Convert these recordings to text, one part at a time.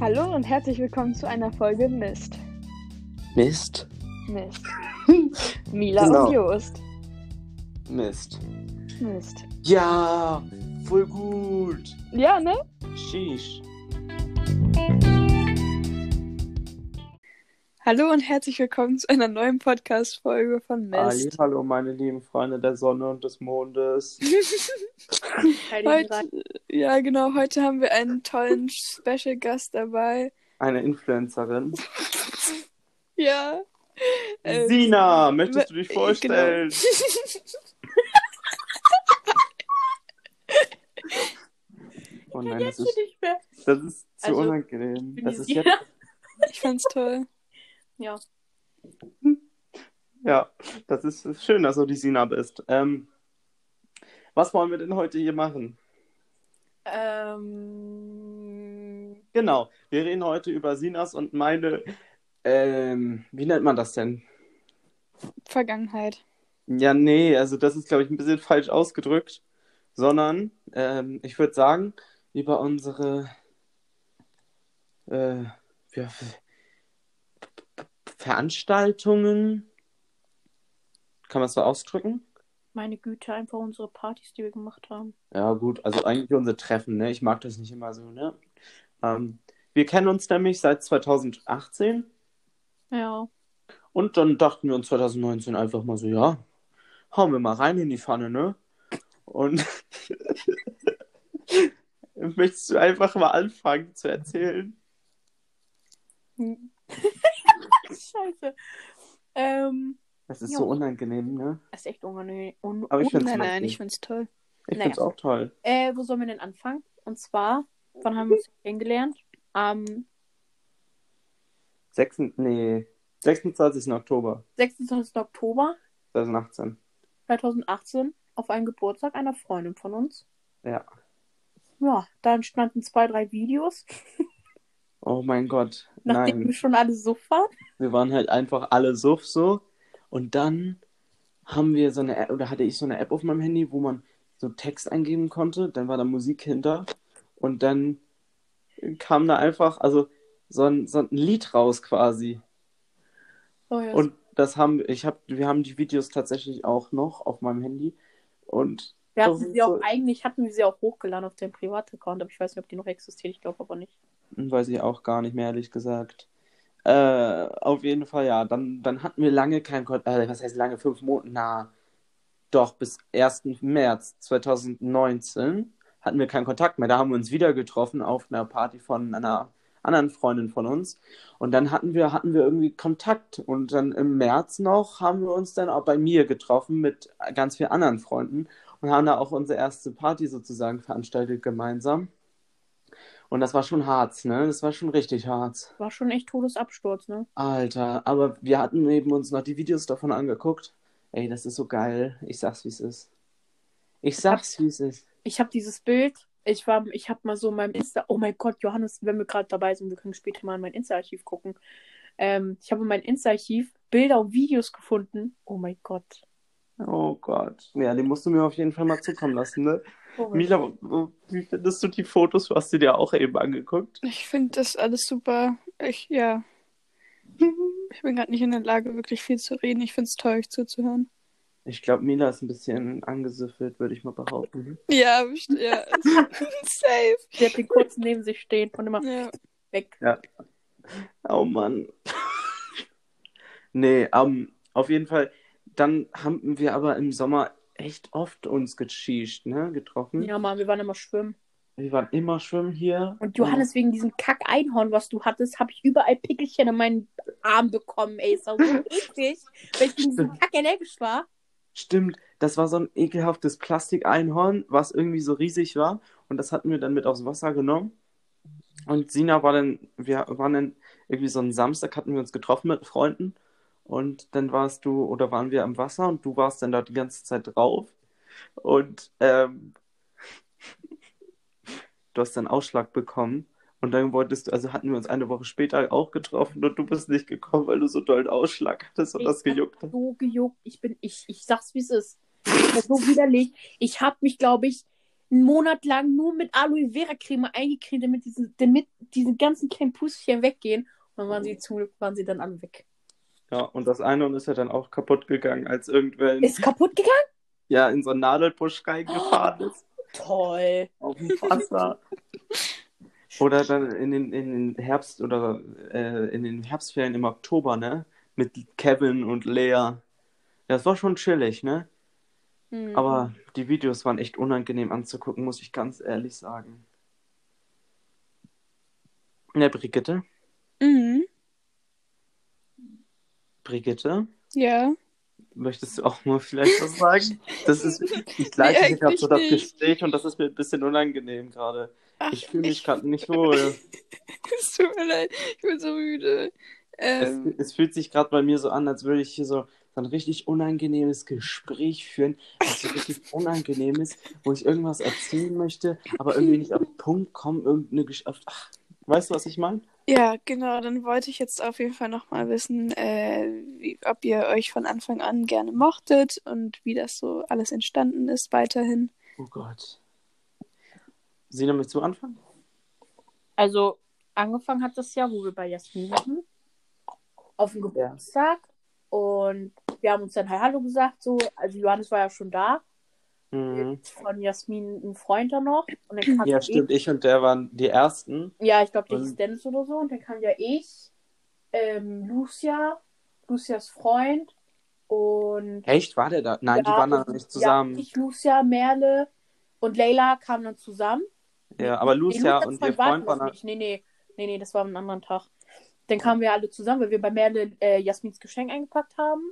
Hallo und herzlich willkommen zu einer Folge Mist. Mist. Mist. Mila Genau. und Jost. Mist. Mist. Ja, voll gut. Ja, ne? Sheesh. Hallo und herzlich willkommen zu einer neuen Podcast-Folge von Ali, Mist. hallo meine lieben Freunde der Sonne und des Mondes. Heute, ja, genau, heute haben wir einen tollen Special-Gast dabei. Eine Influencerin. Ja. Ähm, Sina, möchtest du dich vorstellen? Oh nein, das ist, nicht mehr. das ist zu Also, unangenehm. Das ist jetzt, Ich fand's toll. Ja. ja, das ist schön, dass du die Sina bist. Ähm, was wollen wir denn heute hier machen? Ähm, Genau, wir reden heute über Sinas und meine, ähm, wie nennt man das denn? Vergangenheit. Ja, nee, also das ist, glaube ich, ein bisschen falsch ausgedrückt, sondern ähm, ich würde sagen, über unsere äh, ja, Veranstaltungen, kann man es so ausdrücken? meine Güte, einfach unsere Partys, die wir gemacht haben. Ja, gut, also eigentlich unsere Treffen, ne? Ich mag das nicht immer so, ne? Ähm, wir kennen uns nämlich seit 2018 Ja. und dann dachten wir uns 2019 einfach mal so, ja, hauen wir mal rein in die Pfanne, ne? Und möchtest du einfach mal anfangen zu erzählen? Scheiße. Ähm, Das ist Jo. so unangenehm, ne? das ist echt unangenehm. Un Aber ich un find's Nein, ich find's toll. Ich Naja. find's auch toll. äh, wo sollen wir denn anfangen? Und zwar, wann haben wir uns kennengelernt? Am 6, nee, 26. Oktober 26. Oktober 2018. 2018 auf einen Geburtstag einer Freundin von uns. Ja. Ja, da entstanden zwei, drei Videos, Oh mein Gott. nachdem Nein. wir schon alle so waren. Wir waren halt einfach alle suff so. Und dann haben wir so eine App, oder hatte ich so eine App auf meinem Handy, wo man so Text eingeben konnte. Dann war da Musik hinter. Und dann kam da einfach, also so ein, so ein Lied raus quasi. Oh, ja. Und das haben, ich hab, wir haben die Videos tatsächlich auch noch auf meinem Handy. Und Wir hatten sie auch, so- eigentlich hatten wir sie auch hochgeladen auf dem Privataccount, aber ich weiß nicht, ob die noch existiert. Ich glaube aber nicht. Weiß ich auch gar nicht mehr, ehrlich gesagt. Äh, auf jeden Fall, ja. Dann, dann hatten wir lange kein Kontakt. Äh, was heißt lange? Fünf Monate? Na, doch, bis 1. März 2019 hatten wir keinen Kontakt mehr. Da haben wir uns wieder getroffen auf einer Party von einer anderen Freundin von uns. Und dann hatten wir, hatten wir irgendwie Kontakt. Und dann im März noch haben wir uns dann auch bei mir getroffen mit ganz vielen anderen Freunden und haben da auch unsere erste Party sozusagen veranstaltet gemeinsam. Und das war schon hart, ne? Das war schon richtig hart. War schon echt Todesabsturz, ne? Alter, aber wir hatten eben uns noch die Videos davon angeguckt. Ey, das ist so geil. Ich sag's, wie es ist. Ich sag's, wie es ist. Ich habe dieses Bild, ich war, ich habe mal so in meinem Insta, oh mein Gott, Johannes, wenn wir gerade dabei sind, wir können später mal in mein Insta-Archiv gucken. Ähm, ich habe in mein Insta-Archiv Bilder und Videos gefunden. Oh mein Gott. Oh Gott. Ja, die musst du mir auf jeden Fall mal zukommen lassen, ne? Mila, wie findest du die Fotos? Du hast sie dir auch eben angeguckt. Ich finde das alles super. Ich, ja. Ich bin gerade nicht in der Lage, wirklich viel zu reden. Ich find's toll, euch zuzuhören. Ich glaube, Mila ist ein bisschen angesüffelt, würde ich mal behaupten. Ja, ja. Safe. Sie hat den kurz neben sich stehen und immer Ja. weg. Oh Mann. nee, ähm, auf jeden Fall. Dann haben wir aber im Sommer echt oft uns gecheesht, ne? Getroffen. Ja, Mann, wir waren immer schwimmen. Wir waren immer schwimmen hier. Und Johannes, wegen diesem Kack-Einhorn, was du hattest, habe ich überall Pickelchen in meinen Arm bekommen, ey. Ist auch so eklig, weil ich gegen diesen Kack allergisch war. Stimmt, das war so ein ekelhaftes Plastikeinhorn, was irgendwie so riesig war. Und das hatten wir dann mit aufs Wasser genommen. Und Sina war dann, wir waren dann irgendwie so einen Samstag, hatten wir uns getroffen mit Freunden. Und dann warst du, oder waren wir am Wasser und du warst dann da die ganze Zeit drauf. Und ähm, du hast dann Ausschlag bekommen. Und dann wolltest du, also hatten wir uns eine Woche später auch getroffen und du bist nicht gekommen, weil du so doll einen Ausschlag hattest und Ich das gejuckt hat. So gejuckt. Ich bin, ich, ich sag's wie es ist. Das ist so widerlich. Ich habe mich, glaube ich, einen Monat lang nur mit Aloe Vera Creme eingecremt, damit diese, damit diese ganzen kleinen Pustchen weggehen. Und dann waren sie zum Glück waren sie dann alle weg. Ja, und das eine ist ja dann auch kaputt gegangen, als irgendwer in, Ist kaputt gegangen? ja, in so einen Nadelbusch reingefahren ist. Toll. Auf dem Wasser. Oder dann in den, in den Herbst oder äh, in den Herbstferien im Oktober, ne? Mit Kevin und Lea. Ja, das war schon chillig, ne? Hm. Aber die Videos waren echt unangenehm anzugucken, muss ich ganz ehrlich sagen. Ne, Brigitte? Mhm. Brigitte? Ja. Möchtest du auch mal vielleicht was sagen? Das ist, ich leite Nee, gerade so das. Gespräch und das ist mir ein bisschen unangenehm gerade. Ich fühle mich gerade nicht wohl. Es tut mir leid, ich bin so müde. Es, Ähm, es fühlt sich gerade bei mir so an, als würde ich hier so, so ein richtig unangenehmes Gespräch führen, was so richtig unangenehm ist, wo ich irgendwas erzählen möchte, aber irgendwie nicht auf den Punkt komme, irgendeine Geschichte. Ach, weißt du, was ich meine? ja, genau, dann wollte ich jetzt auf jeden Fall nochmal wissen, äh, wie, ob ihr euch von Anfang an gerne mochtet und wie das so alles entstanden ist weiterhin. Oh Gott. Sina, möchtest du anfangen? Also, angefangen hat das ja, wo wir bei Jasmin waren. Auf dem Geburtstag. Und wir haben uns dann Hi Hallo gesagt, so. Also, Johannes war ja schon da. Mhm. Von Jasmin ein Freund da noch. Und dann kam Ja, ich. stimmt. Ich und der waren die Ersten. Ja, ich glaube, der hieß Dennis oder so. Und dann kam ja ich, ähm, Lucia, Lucias Freund und. Echt? War der da? Nein, die Ja, waren da nicht zusammen. Ja, ich, Lucia, Merle und Leila kamen dann zusammen. Ja, aber Nee, Lucia Lucias und ihr Freund das waren nicht. Nee, nee, nee, nee, das war am anderen Tag. Dann kamen wir alle zusammen, weil wir bei Merle äh, Jasmins Geschenk eingepackt haben.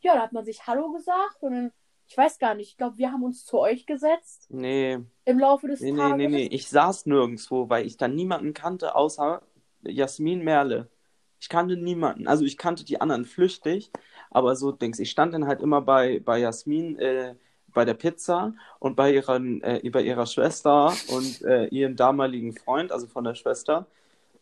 Ja, da hat man sich Hallo gesagt und dann, ich weiß gar nicht, ich glaube, wir haben uns zu euch gesetzt Nee, im Laufe des nee, nee, Tages. nee, nee. Ich saß nirgendwo, weil ich da niemanden kannte, außer Jasmin Merle. Ich kannte niemanden. Also ich kannte die anderen flüchtig, aber so Dings. Ich stand dann halt immer bei, bei Jasmin äh, bei der Pizza und bei, ihren, äh, bei ihrer Schwester und äh, ihrem damaligen Freund, also von der Schwester.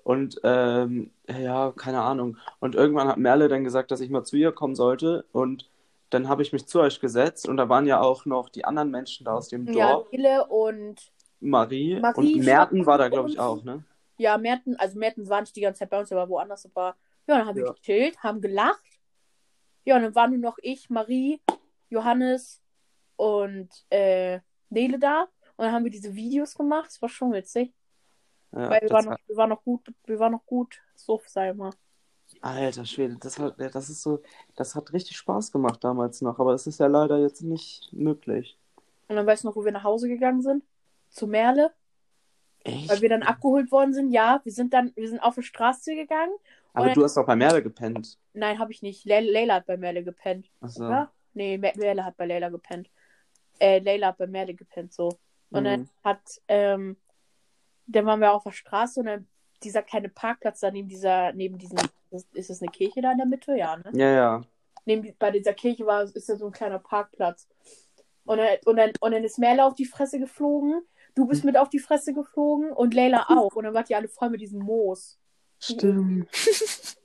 Und ähm, ja, keine Ahnung. Und irgendwann hat Merle dann gesagt, dass ich mal zu ihr kommen sollte. Und dann habe ich mich zu euch gesetzt und da waren ja auch noch die anderen Menschen da aus dem Ja, Dorf. Nele und Marie, Marie und Merten war da, glaube ich, auch, ne? ja, Merten, also Merten war nicht die ganze Zeit bei uns, er war woanders, aber ja, dann haben wir Ja. gechillt, haben gelacht. Ja, und dann waren nur noch ich, Marie, Johannes und äh, Nele da. Und dann haben wir diese Videos gemacht. Das war schon witzig. Ja, Weil wir waren, war, noch, wir waren noch gut, wir waren noch gut so, sag ich mal. Alter Schwede, das hat, das ist so, das hat richtig Spaß gemacht damals noch, aber es ist ja leider jetzt nicht möglich. Und dann weißt du noch, wo wir nach Hause gegangen sind? Zu Merle, Echt? weil wir dann abgeholt worden sind. Ja, wir sind dann, wir sind auf die Straße gegangen. aber du hast doch bei Merle gepennt. Nein, habe ich nicht. Le Leila hat bei Merle gepennt, Achso. oder? Nee, Mer Merle hat bei Leila gepennt. Äh, Leila hat bei Merle gepennt, so. Und dann Mhm. hat, ähm, dann waren wir auf der Straße und dann dieser kleine Parkplatz da neben dieser, neben diesen, ist, das eine Kirche da in der Mitte? Ja, ne? Ja, ja. Neben, bei dieser Kirche war, ist da so ein kleiner Parkplatz. Und dann, und dann, und dann ist Merle auf die Fresse geflogen, du bist mit auf die Fresse geflogen und Leila auch. Und dann wart ihr alle voll mit diesem Moos. Stimmt.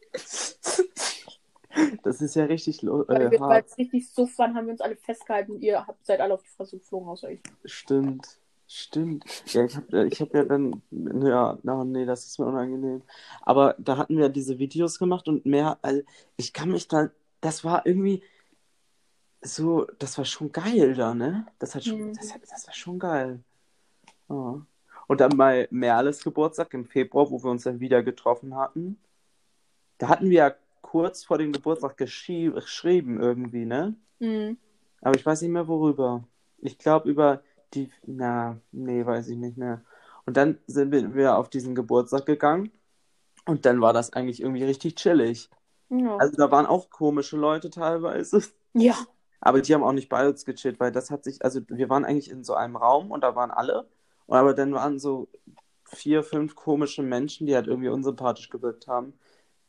das ist ja richtig Weil äh, wir weil es richtig suff waren, haben wir uns alle festgehalten und ihr habt, seid alle auf die Fresse geflogen, außer ich. Stimmt. Stimmt. Ja, ich habe ich hab ja dann, ja, oh nee, das ist mir unangenehm. Aber da hatten wir diese Videos gemacht und mehr, also ich kann mich da, das war irgendwie so, das war schon geil da, ne? Das hat schon, Mhm. das, hat- das war schon geil. Ja. Und dann bei Merles Geburtstag im Februar, wo wir uns dann wieder getroffen hatten, da hatten wir ja kurz vor dem Geburtstag geschrie geschrieben irgendwie, ne? Mhm. Aber ich weiß nicht mehr worüber. Ich glaube über die. Na, nee, weiß ich nicht mehr. Und dann sind wir- auf diesen Geburtstag gegangen. Und dann war das eigentlich irgendwie richtig chillig. Ja. Also da waren auch komische Leute teilweise. ja. Aber die haben auch nicht bei uns gechillt, weil das hat sich. Also wir waren eigentlich in so einem Raum und da waren alle. Aber dann waren so vier, fünf komische Menschen, die halt irgendwie unsympathisch gewirkt haben.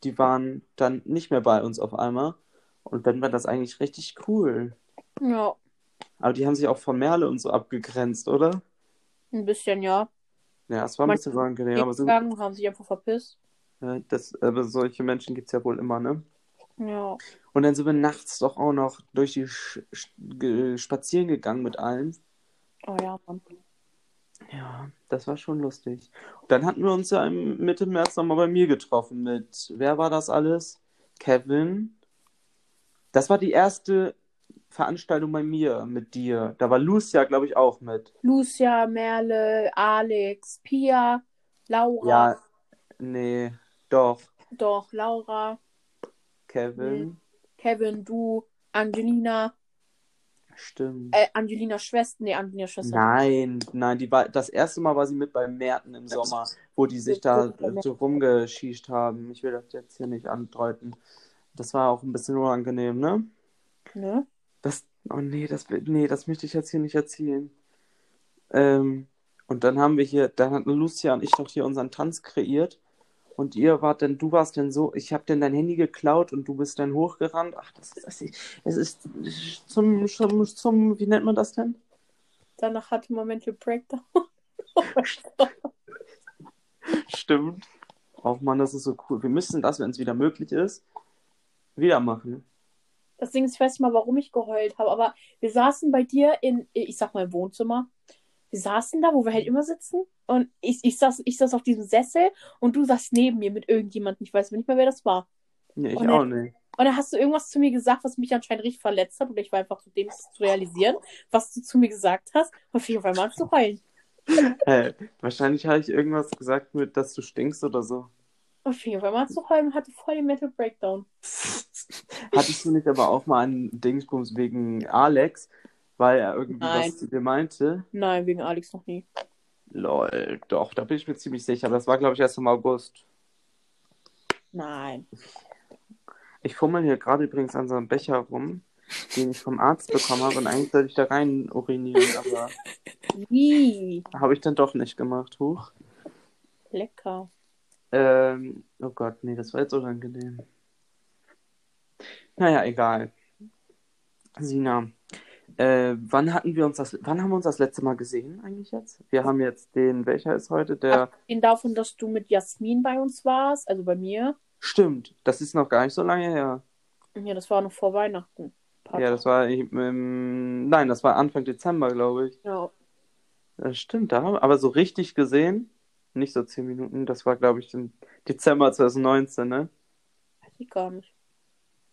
Die waren dann nicht mehr bei uns auf einmal. Und dann war das eigentlich richtig cool. Ja. Aber die haben sich auch von Merle und so abgegrenzt, oder? Ein bisschen, ja. Ja, es war ein bisschen unangenehm, aber Gegangen, haben sich einfach verpisst. ja, das, aber solche Menschen gibt es ja wohl immer, ne? Ja. Und dann sind wir nachts doch auch noch durch die Sch spazieren gegangen mit allen. Oh ja, Mann. Ja, das war schon lustig. Dann hatten wir uns ja im Mitte März nochmal bei mir getroffen mit, wer war das alles? Kevin. Das war die erste Veranstaltung bei mir mit dir. Da war Lucia, glaube ich, auch mit. Lucia, Merle, Alex, Pia, Laura. Ja, nee, doch. Doch, Laura, Kevin. Kevin, du, Angelina, Stimmt. äh, Angelinas Schwester, nee, Angelinas Schwester. Nein, nein, die war, das erste Mal war sie mit bei Merten im Sommer, wo die sich da so rumgeschießt haben. Ich will das jetzt hier nicht andeuten. Das war auch ein bisschen unangenehm, ne? Ne? Das, oh nee, das, nee, das möchte ich jetzt hier nicht erzählen. Ähm, und dann haben wir hier, dann hat Lucia und ich doch hier unseren Tanz kreiert. Und ihr wart denn, du warst denn so, ich habe denn dein Handy geklaut und du bist dann hochgerannt. Ach, das ist, das ist, es ist zum, zum, zum, wie nennt man das denn? Danach hatte man Mental Breakdown. Stimmt. Oh Mann, das ist so cool. Wir müssen das, wenn es wieder möglich ist, wieder machen. Das Ding ist, ich weiß nicht mal, warum ich geheult habe, aber wir saßen bei dir in, ich sag mal, im Wohnzimmer. Wir saßen da, wo wir halt immer sitzen. Und ich, ich, saß, ich saß auf diesem Sessel und du saßt neben mir mit irgendjemandem. Ich weiß nicht mehr, wer das war. Nee, ich Und auch nicht. Und dann hast du irgendwas zu mir gesagt, was mich anscheinend richtig verletzt hat. Oder ich war einfach zu dem zu realisieren, was du zu mir gesagt hast. Und auf jeden Fall mal zu heulen. Hey, wahrscheinlich habe ich irgendwas gesagt mit, dass du stinkst oder so. Auf jeden Fall mal zu und hatte voll den Mental Breakdown. Hattest du nicht aber auch mal einen Dingsbums wegen Alex, weil er irgendwie Nein. was zu dir meinte? Nein, wegen Alex noch nie. Lol, doch, da bin ich mir ziemlich sicher. Aber das war, glaube ich, erst im August. Nein. Ich fummel hier gerade übrigens an so einem Becher rum, den ich vom Arzt bekommen habe. Und eigentlich sollte ich da rein urinieren, aber Wie? habe ich dann doch nicht gemacht. Huch. Lecker. Ähm, oh Gott, nee, das war jetzt unangenehm. Naja, egal. Sina, äh, wann hatten wir uns das, wann haben wir uns das letzte Mal gesehen eigentlich jetzt? Wir haben jetzt den, welcher ist heute? Der, Abgesehen davon, dass du mit Jasmin bei uns warst, also bei mir. stimmt, das ist noch gar nicht so lange her. Ja, das war noch vor Weihnachten. Paar Ja, das war, ähm, nein, das war Anfang Dezember, glaube ich. Ja. Das stimmt, da haben wir, aber so richtig gesehen, nicht so zehn Minuten, das war, glaube ich, im Dezember 2019, ne? Weiß ich gar nicht.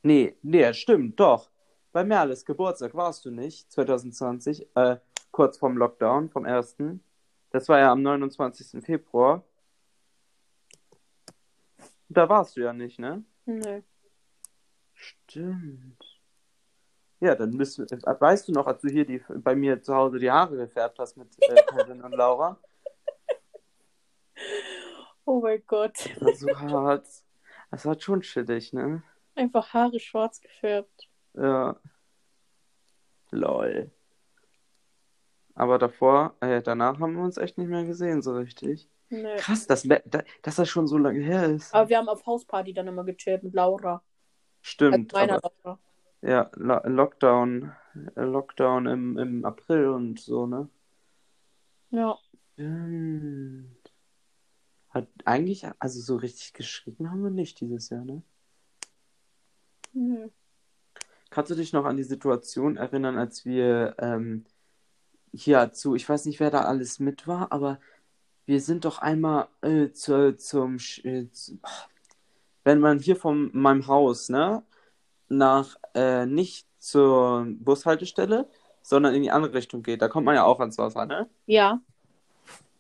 Nee, nee, stimmt, doch. Bei Merles Geburtstag warst du nicht, 2020, äh, kurz vorm Lockdown, vom ersten. Das war ja am 29. Februar. Da warst du ja nicht, ne? Nö. Stimmt. Ja, dann du, äh, weißt du noch, als du hier die, bei mir zu Hause die Haare gefärbt hast mit äh, Kevin und Laura? Oh mein Gott. Das war so hart. Das war schon chillig, ne? Einfach Haare schwarz gefärbt. Ja. Lol. Aber davor, äh, danach haben wir uns echt nicht mehr gesehen, so richtig. Nö. Krass, dass, dass das schon so lange her ist. Aber wir haben auf Hausparty dann immer gechillt mit Laura. Stimmt, also meiner aber Laura. ja, Lo Lockdown, äh, Lockdown im, im April und so, ne? Ja. Stimmt. Hat eigentlich, also so richtig geschrieben haben wir nicht dieses Jahr, ne? Nö. Kannst du dich noch an die Situation erinnern, als wir ähm, hier zu, ich weiß nicht, wer da alles mit war, aber wir sind doch einmal äh, zu, zum, äh, zu, wenn man hier von meinem Haus, ne, nach, äh, nicht zur Bushaltestelle, sondern in die andere Richtung geht, da kommt man ja auch ans Wasser, ne? Ja.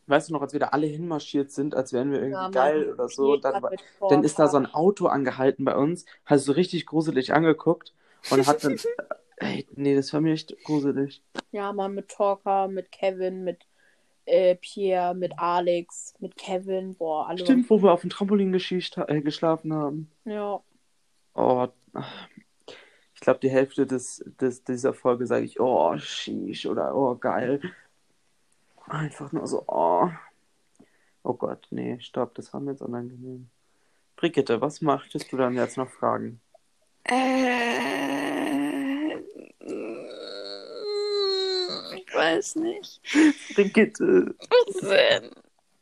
Weißt du noch, als wir da alle hinmarschiert sind, als wären wir irgendwie ja geil oder so, dann, dann ist da so ein Auto angehalten bei uns, hat so richtig gruselig angeguckt und hat dann, ey, nee, das war mir echt gruselig. Ja, mal mit Talker, mit Kevin, mit äh, Pierre, mit Alex, mit Kevin. Boah, alle. Stimmt, wo wir auf dem Trampolin äh, geschlafen haben. Ja. Oh, ich glaube, die Hälfte des, des, dieser Folge sage ich, oh, sheesh oder oh, geil. Einfach nur so, oh. Oh Gott, nee, stopp, das war mir jetzt unangenehm. Brigitte, was möchtest du dann jetzt noch fragen? Äh, ich weiß nicht. Brigitte, Was denn?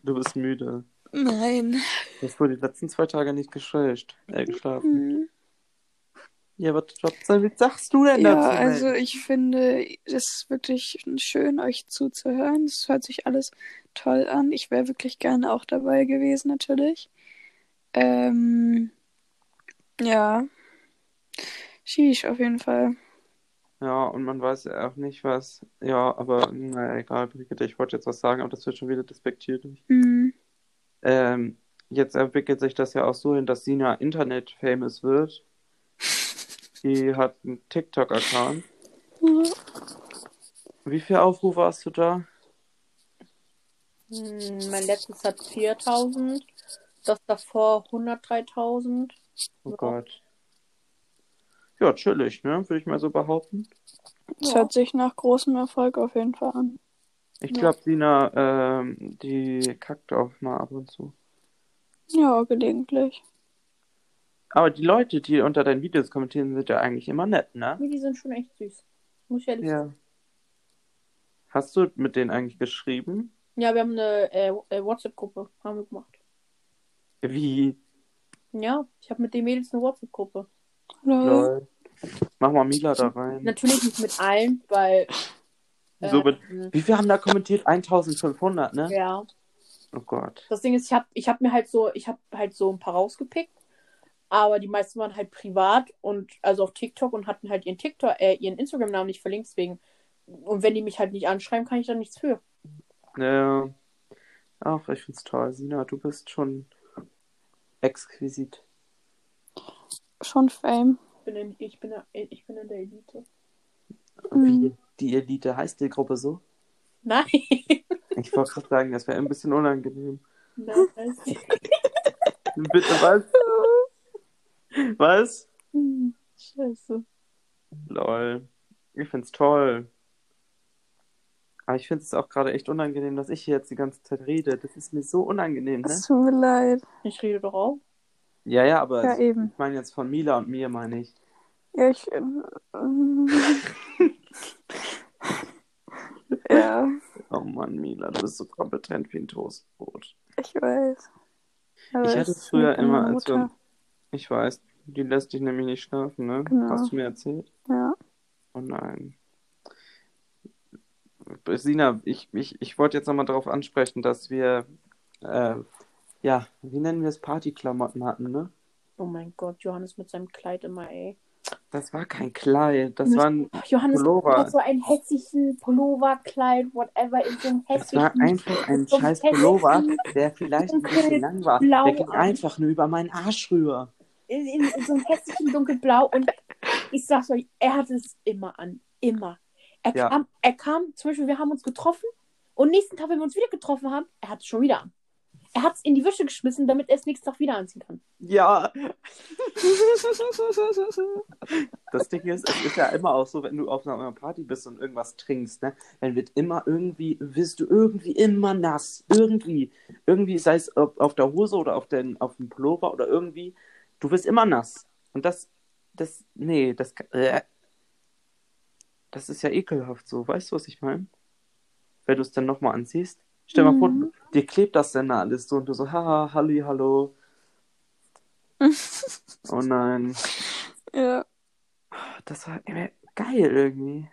du bist müde. Nein. Du hast wohl die letzten zwei Tage nicht geschwächt, äh, geschlafen. Hm. Ja, was, was sagst du denn Ja, dazu? also Mensch? ich finde es ist wirklich schön, euch zuzuhören. Es hört sich alles toll an. Ich wäre wirklich gerne auch dabei gewesen, natürlich. Ähm, ja. Sheesh, auf jeden Fall. Ja, und man weiß ja auch nicht, was. Ja, aber naja, egal, Brigitte, ich wollte jetzt was sagen, aber das wird schon wieder despektierlich. Hm. Ähm, jetzt entwickelt sich das ja auch so hin, dass Sina Internet-famous wird. Die hat einen TikTok-Account. Wie viele Aufrufe hast du da? Hm, mein letztes hat 4000. Das davor 103.000. Oh Ja. Gott. Ja, chillig, ne? Würde ich mal so behaupten. Es Ja. hört sich nach großem Erfolg auf jeden Fall an. Ich Ja. glaube, Sina, ähm, die kackt auch mal ab und zu. Ja, gelegentlich. Aber die Leute, die unter deinen Videos kommentieren, sind ja eigentlich immer nett, ne? Nee, die sind schon echt süß. Muss ich ehrlich sagen. Ja. Hast du mit denen eigentlich geschrieben? Ja, wir haben eine äh, äh, WhatsApp-Gruppe. Haben wir gemacht. Wie? Ja, ich habe mit den Mädels eine WhatsApp-Gruppe. Lol. Lol. Mach mal Mila da rein. Natürlich nicht mit allen, weil. Äh, So mit- Wie viel haben da kommentiert? 1500, ne? Ja. Oh Gott. Das Ding ist, ich habe ich hab mir halt so, ich habe halt so ein paar rausgepickt, aber die meisten waren halt privat und also auf TikTok und hatten halt ihren TikTok, äh, ihren Instagram-Namen nicht verlinkt, deswegen. Und wenn die mich halt nicht anschreiben, kann ich da nichts für. Ja. Ach, ich find's toll. Sina, du bist schon exquisit. Schon Fame. Ich bin in, ich bin, ich bin in der Elite. Mhm. Wie die Elite heißt die Gruppe so? Nein. Ich wollte gerade sagen, das wäre ein bisschen unangenehm. Nein. Bitte was? Was? Hm, Scheiße. Lol. Ich find's toll. Aber ich finde es auch gerade echt unangenehm, dass ich hier jetzt die ganze Zeit rede. Das ist mir so unangenehm, ne? Es tut mir leid. Ich rede doch auch. Ja, ja, aber Ja, eben. ich meine jetzt von Mila und mir, meine ich. Ja, ich. ähm, ja, Oh Mann, Mila, du bist so kompetent wie ein Toastbrot. ich weiß. Aber Ich es hatte früher immer, als wir, ich weiß, die lässt dich nämlich nicht schlafen, ne? Genau. Hast du mir erzählt? Ja. Oh nein. Sina, ich, ich, ich wollte jetzt nochmal darauf ansprechen, dass wir, äh, ja, wie nennen wir es, Partyklamotten hatten, ne? Oh mein Gott, Johannes mit seinem Kleid immer, ey. Das war kein Kleid, das war ein, Johannes Pullover. hat so einen hässlichen Pulloverkleid, whatever, in so einem das war hässlichen einfach ein so scheiß Pullover, hässlichen- der vielleicht ein bisschen lang war. blau Der ging an. einfach nur über meinen Arsch rüber. In, in, in so einem hässlichen dunkelblau und ich sag's euch, er hatte es immer an. Immer. Er, Ja. kam, er kam, zum Beispiel, wir haben uns getroffen und nächsten Tag, wenn wir uns wieder getroffen haben, er hat es schon wieder an. Er hat es in die Wäsche geschmissen, damit er es nächsten Tag wieder anziehen kann. Ja. Das Ding ist, es ist ja immer auch so, wenn du auf einer Party bist und irgendwas trinkst, ne, dann wird immer irgendwie, wirst du irgendwie immer nass. Irgendwie. Irgendwie, sei es auf, auf der Hose oder auf, den, auf dem Pullover oder irgendwie, du wirst immer nass. Und das, das, nee, das, äh, das ist ja ekelhaft so. Weißt du, was ich meine? Wenn du es dann nochmal anziehst. Stell mal vor, Mhm. dir klebt das dann da alles so und du so, haha, halli, hallo. Oh nein. ja. Das war geil irgendwie.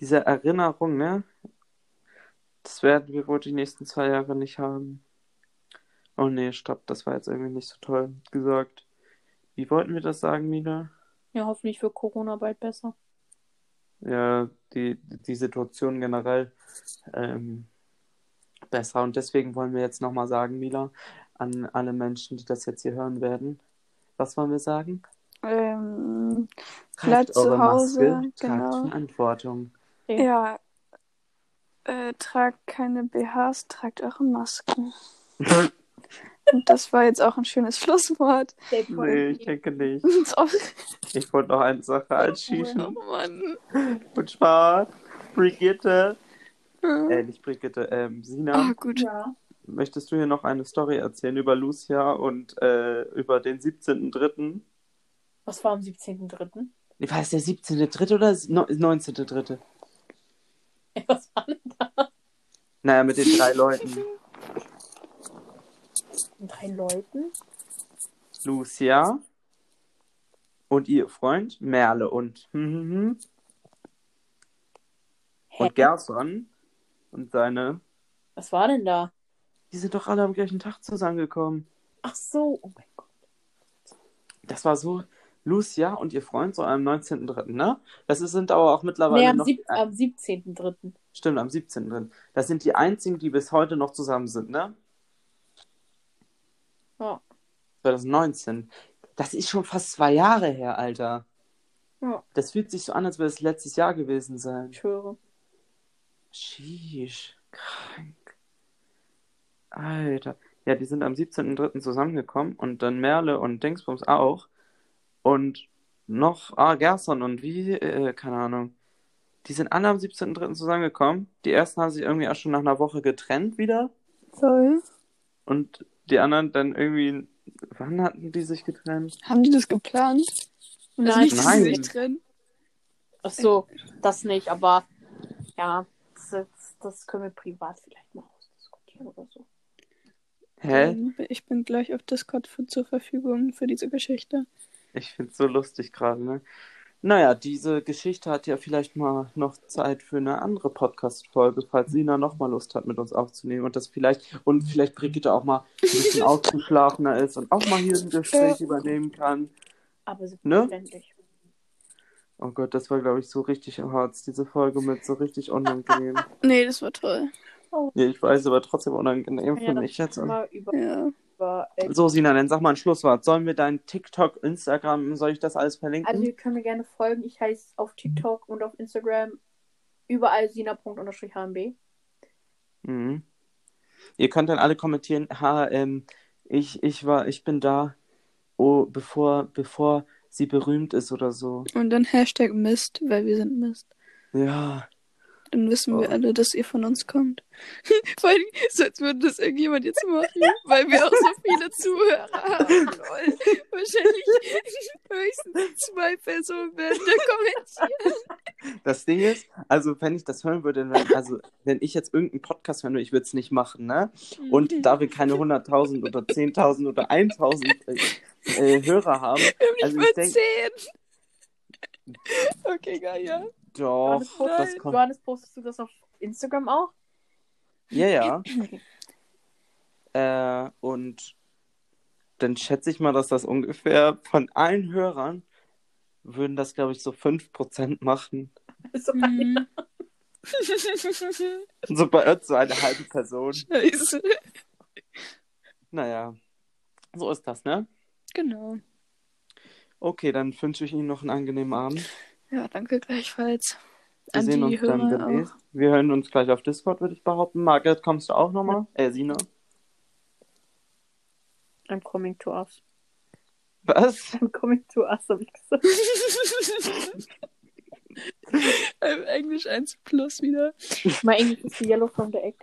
Diese Erinnerung, ne? Das werden wir wohl die nächsten zwei Jahre nicht haben. Oh nee, stopp, das war jetzt irgendwie nicht so toll gesagt. Wie wollten wir das sagen, Mila? Ja, hoffentlich für Corona bald besser. Ja, die, die Situation generell ähm, besser. Und deswegen wollen wir jetzt nochmal sagen, Mila, an alle Menschen, die das jetzt hier hören werden. Was wollen wir sagen? Ähm, Tragt Bleibt zu eure Hause, Maske, genau. tragt Verantwortung. ja. Äh, tragt keine BHs, tragt eure Masken. Und das war jetzt auch ein schönes Schlusswort. Nee, ich denke nicht. Ich wollte noch eine Sache Oh einschießen. Mann. Und zwar, Brigitte, Ah, äh, nicht Brigitte, ähm, Sina, gut. Ja. möchtest du hier noch eine Story erzählen über Lucia und äh, über den 17.3.? Was war am 17.3.? Nee, War es der 17.3. oder das no- 19.3.? Was war denn da? Naja, mit den drei Leuten. Leuten? Lucia und ihr Freund Merle und hm, hm, hm, Hä? und Gerson und seine, Was war denn da? die sind doch alle am gleichen Tag zusammengekommen. Ach so, oh mein Gott. Das war so Lucia und ihr Freund so am 19.3., ne? Das sind aber auch mittlerweile Nee, am, noch sieb am 17.3. Stimmt, am 17. drin. Das sind die einzigen, die bis heute noch zusammen sind, ne? Ja. 2019. Das ist schon fast zwei Jahre her, Alter. Ja. Das fühlt sich so an, als würde es letztes Jahr gewesen sein. Ich höre. Sheesh, krank. Alter. Ja, die sind am 17.3. zusammengekommen und dann Merle und Dingsbums auch. Und noch, ah, Gerson und wie, äh, keine Ahnung. Die sind alle am 17.3. zusammengekommen. Die ersten haben sich irgendwie auch schon nach einer Woche getrennt wieder. Toll. Und die anderen dann irgendwie, wann hatten die sich getrennt? Haben die das geplant? Also Nein. nicht, dass Nein. sie sich trennen. Ach so, das nicht, aber ja, das, das können wir privat vielleicht mal ausdiskutieren oder so. Hä? Ich bin gleich auf Discord für, zur Verfügung für diese Geschichte. Ich find's so lustig gerade, ne? Naja, diese Geschichte hat ja vielleicht mal noch Zeit für eine andere Podcast-Folge, falls Sina noch mal Lust hat, mit uns aufzunehmen und das vielleicht, und vielleicht Brigitte auch mal ein bisschen ausgeschlafener ist und auch mal hier ein Gespräch übernehmen kann. Aber Ne? selbstverständlich. Oh Gott, das war, glaube ich, so richtig hart, diese Folge mit so richtig unangenehm. Nee, das war toll. ja, ich weiß, aber trotzdem unangenehm Ja, für mich jetzt. über, Ja. Über äh, So, Sina, dann sag mal ein Schlusswort. Sollen wir dein TikTok, Instagram, soll ich das alles verlinken? Also ihr könnt mir gerne folgen. Ich heiße auf TikTok und auf Instagram überall sina.hmb. Mhm. Ihr könnt dann alle kommentieren, ha, ähm, ich, ich war, ich bin da, oh, bevor, bevor sie berühmt ist oder so. Und dann Hashtag Mist, weil wir sind Mist. Ja. Dann wissen wir Oh. alle, dass ihr von uns kommt. Vor allem, so als würde das irgendjemand jetzt machen, weil wir auch so viele Zuhörer haben. Lol. Wahrscheinlich höchstens zwei Personen werden da kommentieren. Das Ding ist, also wenn ich das hören würde, wenn, also wenn ich jetzt irgendeinen Podcast hören würde, ich würde es nicht machen, ne? Und da wir keine 100.000 oder 10.000 oder 1.000 äh, äh, Hörer haben, wir haben nicht also mal ich denk- zehn. Okay, geil, ja. Doch, Johannes, das postest, kommt. Johannes, postest du das auf Instagram auch? Ja, ja. Äh, und dann schätze ich mal, dass das ungefähr von allen Hörern würden das, glaube ich, so 5% machen. Also, Mhm. So bei uns so eine halbe Person. Scheiße. Naja, so ist das, ne? Genau. Okay, dann wünsche ich Ihnen noch einen angenehmen Abend. Ja, danke gleichfalls. Wir An sehen die uns dann demnächst. auch. Wir hören uns gleich auf Discord, würde ich behaupten. Margaret, kommst du auch nochmal? Äh, Sina? I'm coming to us. Was? I'm coming to us, habe ich gesagt. Im Englisch 1 plus wieder. My English is the yellow from the egg.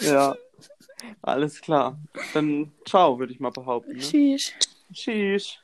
Ja. Alles klar. Dann ciao, würde ich mal behaupten. Ne? Sheesh. Tschüss.